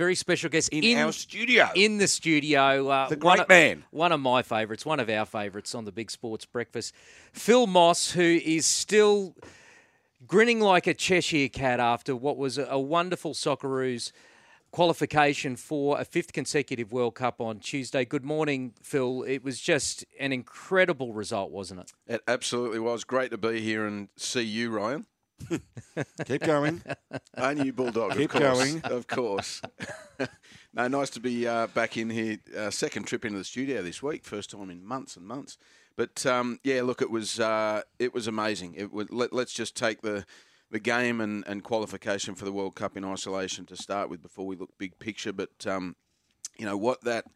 very special guest in, our studio. In the studio, uh, the great one man, one of my favourites, one of our favourites on the Big Sports Breakfast, Phil Moss, who is still grinning like a Cheshire cat after what was a, a wonderful Socceroos qualification for a fifth consecutive World Cup on Tuesday. Good morning, Phil. It was just an incredible result, wasn't it? It absolutely was. Great to be here and see you, Ryan. Keep going. Aren't you, Bulldog? Keep of course, going. Of course. no, nice to be uh, back in here. Uh, second trip into the studio this week. First time in months and months. But um, yeah, look, it was uh, it was amazing. It was, let, us just take the the game and, and qualification for the World Cup in isolation to start with before we look big picture. But um, you know what that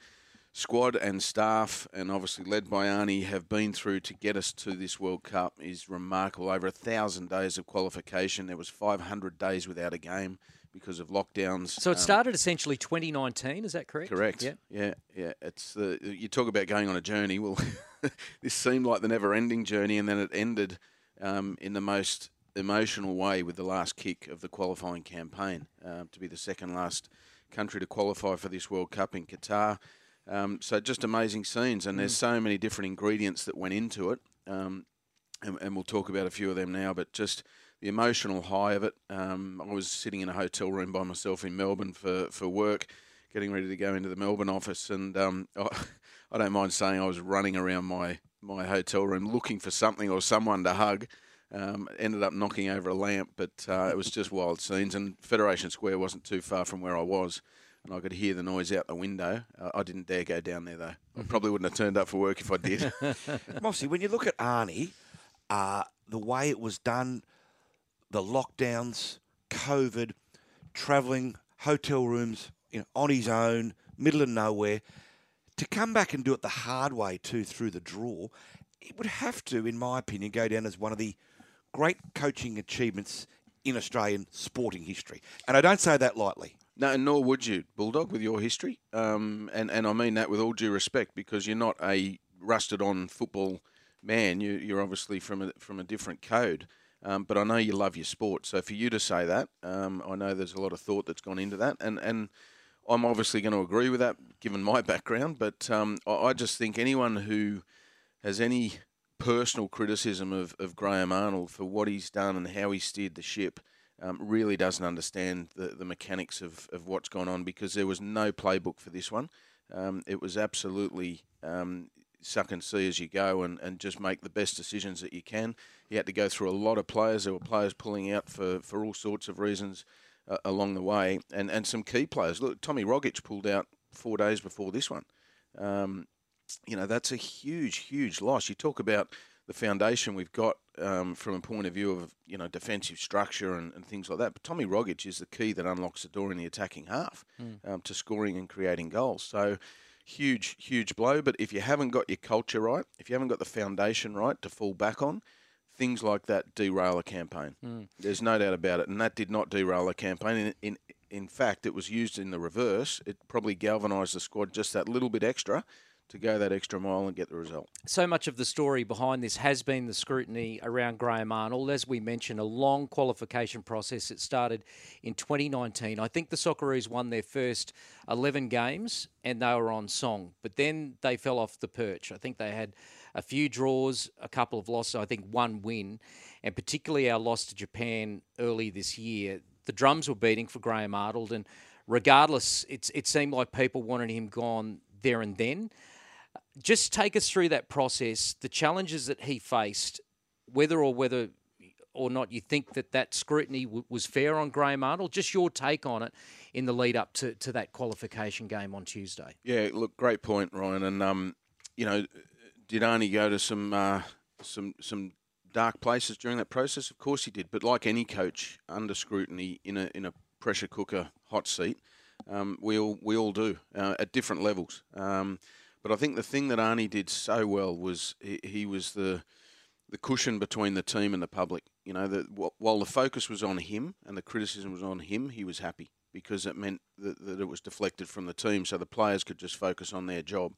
squad and staff, and obviously led by Arnie, have been through to get us to this World Cup is remarkable. Over a thousand days of qualification, there was 500 days without a game because of lockdowns. So it um, started um, essentially 2019. Is that correct? Correct. Yeah. Yeah. Yeah. It's the you talk about going on a journey. Well, this seemed like the never-ending journey, and then it ended um, in the most emotional way with the last kick of the qualifying campaign uh, to be the second last country to qualify for this World Cup in Qatar. Um, so just amazing scenes, and mm. there's so many different ingredients that went into it, um, and, and, we'll talk about a few of them now. But just the emotional high of it. Um, I was sitting in a hotel room by myself in Melbourne for, for work, getting ready to go into the Melbourne office, and um, I, I don't mind saying I was running around my my hotel room looking for something or someone to hug. Um, ended up knocking over a lamp, but uh, it was just wild scenes. And Federation Square wasn't too far from where I was, and I could hear the noise out the window. Uh, I didn't dare go down there though. I mm-hmm. probably wouldn't have turned up for work if I did. Mossy, when you look at Arnie, uh, the way it was done, the lockdowns, COVID, travelling, hotel rooms, you know, on his own, middle of nowhere, to come back and do it the hard way too through the draw, it would have to, in my opinion, go down as one of the great coaching achievements in Australian sporting history. And I don't say that lightly. No, and nor would you, Bulldog, with your history. Um, and, and I mean that with all due respect because you're not a rusted on football man. You, you're obviously from a, from a different code. Um, but I know you love your sport. So for you to say that, um, I know there's a lot of thought that's gone into that. And, and I'm obviously going to agree with that given my background. But um, I, I just think anyone who has any personal criticism of, of Graham Arnold for what he's done and how he steered the ship um, really doesn't understand the, the mechanics of, of what's gone on because there was no playbook for this one. Um, it was absolutely um, suck and see as you go and, and just make the best decisions that you can. He had to go through a lot of players. There were players pulling out for, for all sorts of reasons uh, along the way and, and some key players. Look, Tommy Rogic pulled out four days before this one. Um, you know, that's a huge, huge loss. You talk about the foundation we've got um, from a point of view of, you know, defensive structure and, and, things like that. But Tommy Rogic is the key that unlocks the door in the attacking half mm. um, to scoring and creating goals. So, huge, huge blow. But if you haven't got your culture right, if you haven't got the foundation right to fall back on, things like that derail a campaign. Mm. There's no doubt about it. And that did not derail a campaign. In, in, in fact, it was used in the reverse. It probably galvanised the squad just that little bit extra to go that extra mile and get the result. So much of the story behind this has been the scrutiny around Graham Arnold. As we mentioned, a long qualification process. It started in 2019. I think the Socceroos won their first 11 games and they were on song, but then they fell off the perch. I think they had a few draws, a couple of losses, I think one win, and particularly our loss to Japan early this year. The drums were beating for Graham Arnold, and regardless, it's, it seemed like people wanted him gone there and then. Just take us through that process, the challenges that he faced, whether or whether or not you think that that scrutiny w- was fair on Graham Arnold. Just your take on it in the lead up to, to that qualification game on Tuesday. Yeah, look, great point, Ryan. And um, you know, did Arnie go to some uh, some some dark places during that process? Of course he did. But like any coach under scrutiny in a in a pressure cooker hot seat, um, we all we all do uh, at different levels. Um, but I think the thing that Arnie did so well was he, he was the the cushion between the team and the public. You know, that while the focus was on him and the criticism was on him, he was happy because it meant that, that it was deflected from the team, so the players could just focus on their job.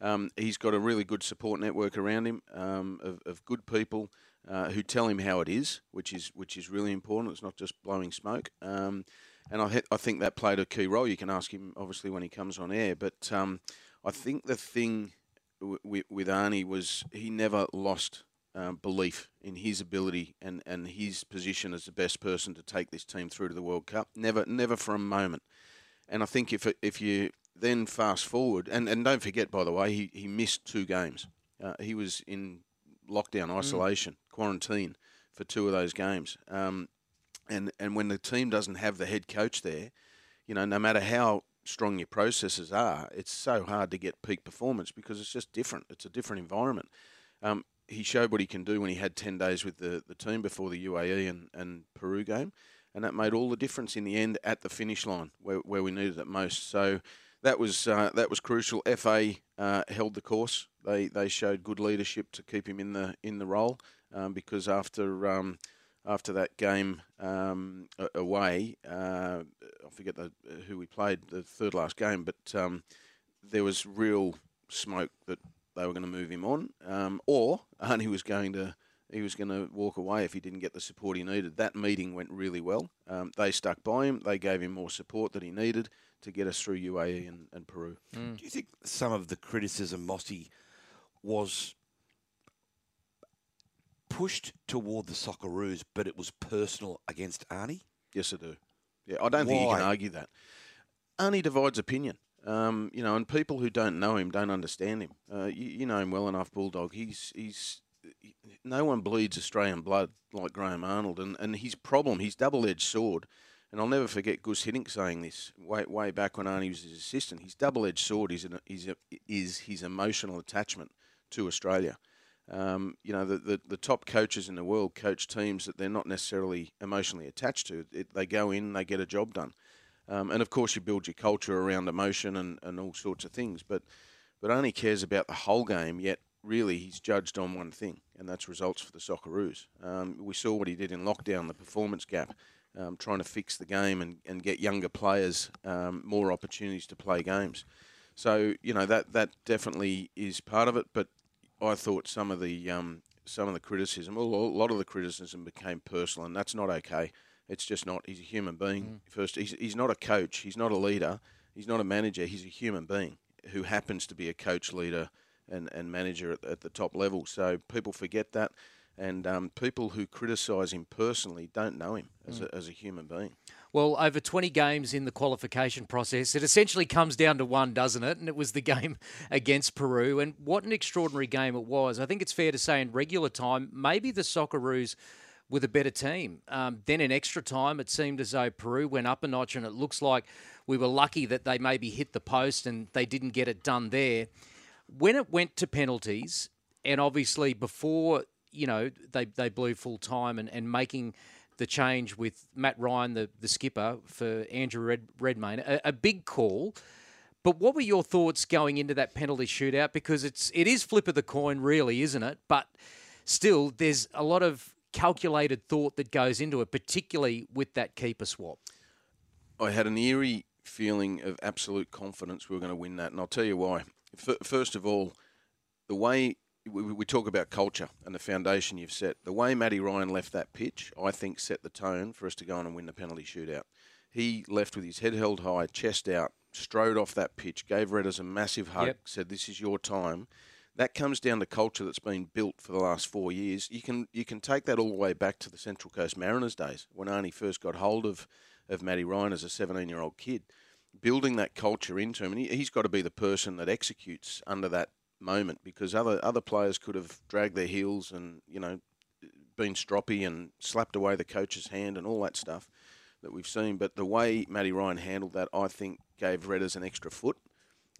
Um, he's got a really good support network around him um, of, of, good people uh, who tell him how it is, which is which is really important. It's not just blowing smoke. Um, and I, I think that played a key role. You can ask him obviously when he comes on air, but um, I think the thing w- with Arnie was he never lost um, belief in his ability and, and his position as the best person to take this team through to the World Cup. Never, never for a moment. And I think if if you then fast forward, and, and don't forget, by the way, he, he missed two games. Uh, he was in lockdown, mm. isolation, mm. quarantine for two of those games. Um, and, and when the team doesn't have the head coach there, you know, no matter how strong your processes are, it's so hard to get peak performance because it's just different. It's a different environment. Um, he showed what he can do when he had 10 days with the, the team before the UAE and, and Peru game. And that made all the difference in the end at the finish line where, where we needed it most. So that was uh, that was crucial. FA uh, held the course. They they showed good leadership to keep him in the in the role um, because after um, after that game um, away, uh, I forget the, who we played the third last game, but um, there was real smoke that they were going to move him on, um, or Arnie was going to he was going to walk away if he didn't get the support he needed. That meeting went really well. Um, they stuck by him. They gave him more support that he needed to get us through UAE and, and Peru. Mm. Do you think some of the criticism, Mossy, was pushed toward the Socceroos, but it was personal against Arnie? Yes, I do. Yeah, I don't Why? think you can argue that. Arnie divides opinion. Um, you know, and people who don't know him don't understand him. Uh, you, you, know him well enough, Bulldog. He's he's no one bleeds Australian blood like Graham Arnold, and, and his problem, his double edged sword, and I'll never forget Gus Hiddink saying this way way back when Arnie was his assistant. His double edged sword is an, is, a, is his emotional attachment to Australia. Um, you know, the, the, the, top coaches in the world coach teams that they're not necessarily emotionally attached to. It, they go in, they get a job done. Um, and of course, you build your culture around emotion and, and all sorts of things. But but only cares about the whole game. Yet really, he's judged on one thing, and that's results for the Socceroos. Um, we saw what he did in lockdown, the performance gap, um, trying to fix the game and, and get younger players um, more opportunities to play games. So you know that that definitely is part of it. But I thought some of the um, some of the criticism, well, a lot of the criticism became personal, and that's not okay. It's just not. He's a human being. Mm. First, he's, he's not a coach. He's not a leader. He's not a manager. He's a human being who happens to be a coach, leader, and, and manager at, at the top level. So people forget that. And um, people who criticise him personally don't know him as, mm. a, as a human being. Well, over 20 games in the qualification process, it essentially comes down to one, doesn't it? And it was the game against Peru. And what an extraordinary game it was. I think it's fair to say in regular time, maybe the Socceroos with a better team. Um, then in extra time, it seemed as though Peru went up a notch, and it looks like we were lucky that they maybe hit the post and they didn't get it done there. When it went to penalties, and obviously before you know they, they blew full time and, and making the change with Matt Ryan, the, the skipper, for Andrew Red, Redmayne, a, a big call. But what were your thoughts going into that penalty shootout? Because it's it is flip of the coin, really, isn't it? But still, there's a lot of calculated thought that goes into it, particularly with that keeper swap. I had an eerie feeling of absolute confidence we were going to win that, and I'll tell you why. First of all, the way we talk about culture and the foundation you've set, the way Matty Ryan left that pitch, I think set the tone for us to go on and win the penalty shootout. He left with his head held high, chest out, strode off that pitch, gave Redders a massive hug, yep. said, "This is your time." that comes down to culture that's been built for the last four years. You can you can take that all the way back to the Central Coast Mariners days when Arnie first got hold of of Matty Ryan as a 17 year old kid, building that culture into him, and he, has got to be the person that executes under that moment because other other players could have dragged their heels and you know been stroppy and slapped away the coach's hand and all that stuff that we've seen. But the way Matty Ryan handled that, I think, gave Redders an extra foot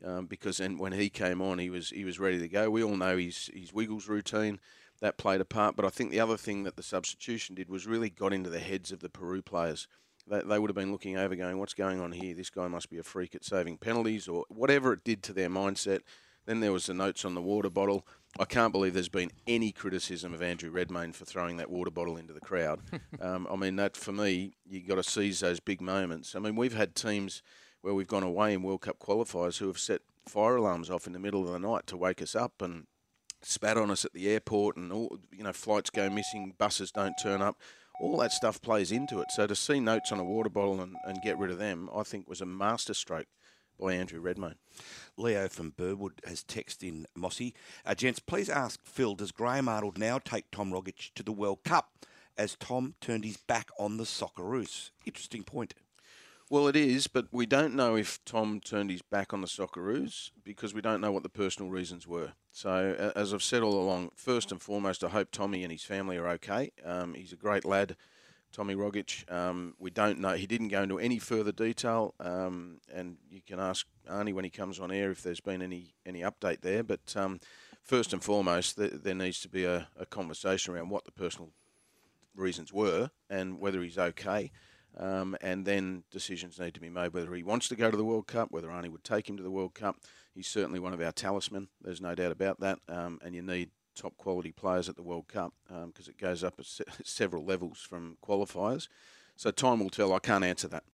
um, because then when he came on, he was he was ready to go. We all know his his Wiggles routine that played a part, but I think the other thing that the substitution did was really got into the heads of the Peru players. They, they would have been looking over, going, "What's going on here? This guy must be a freak at saving penalties, or whatever it did to their mindset." Then there was the notes on the water bottle. I can't believe there's been any criticism of Andrew Redmayne for throwing that water bottle into the crowd. um, I mean, that for me, you've got to seize those big moments. I mean, we've had teams where we've gone away in World Cup qualifiers who have set fire alarms off in the middle of the night to wake us up and spat on us at the airport and all you know flights go missing buses don't turn up all that stuff plays into it. So to see notes on a water bottle and, and get rid of them, I think was a masterstroke by Andrew Redmayne. Leo from Burwood has texted in Mossy. Uh, gents, please ask Phil, does Graham Arnold now take Tom Rogic to the World Cup as Tom turned his back on the Socceroos? Interesting point. Well, it is, but we don't know if Tom turned his back on the Socceroos because we don't know what the personal reasons were. So, as I've said all along, first and foremost, I hope Tommy and his family are okay. Um, he's a great lad, Tommy Rogic. Um, we don't know. He didn't go into any further detail, um, and you can ask Arnie when he comes on air if there's been any any update there. But um, first and foremost, th- there needs to be a, a conversation around what the personal reasons were and whether he's okay. Um, and then decisions need to be made whether he wants to go to the World Cup, whether Arnie would take him to the World Cup. He's certainly one of our talisman. There's no doubt about that. Um, and you need top quality players at the World Cup because um, it goes up se- several levels from qualifiers. So time will tell. I can't answer that.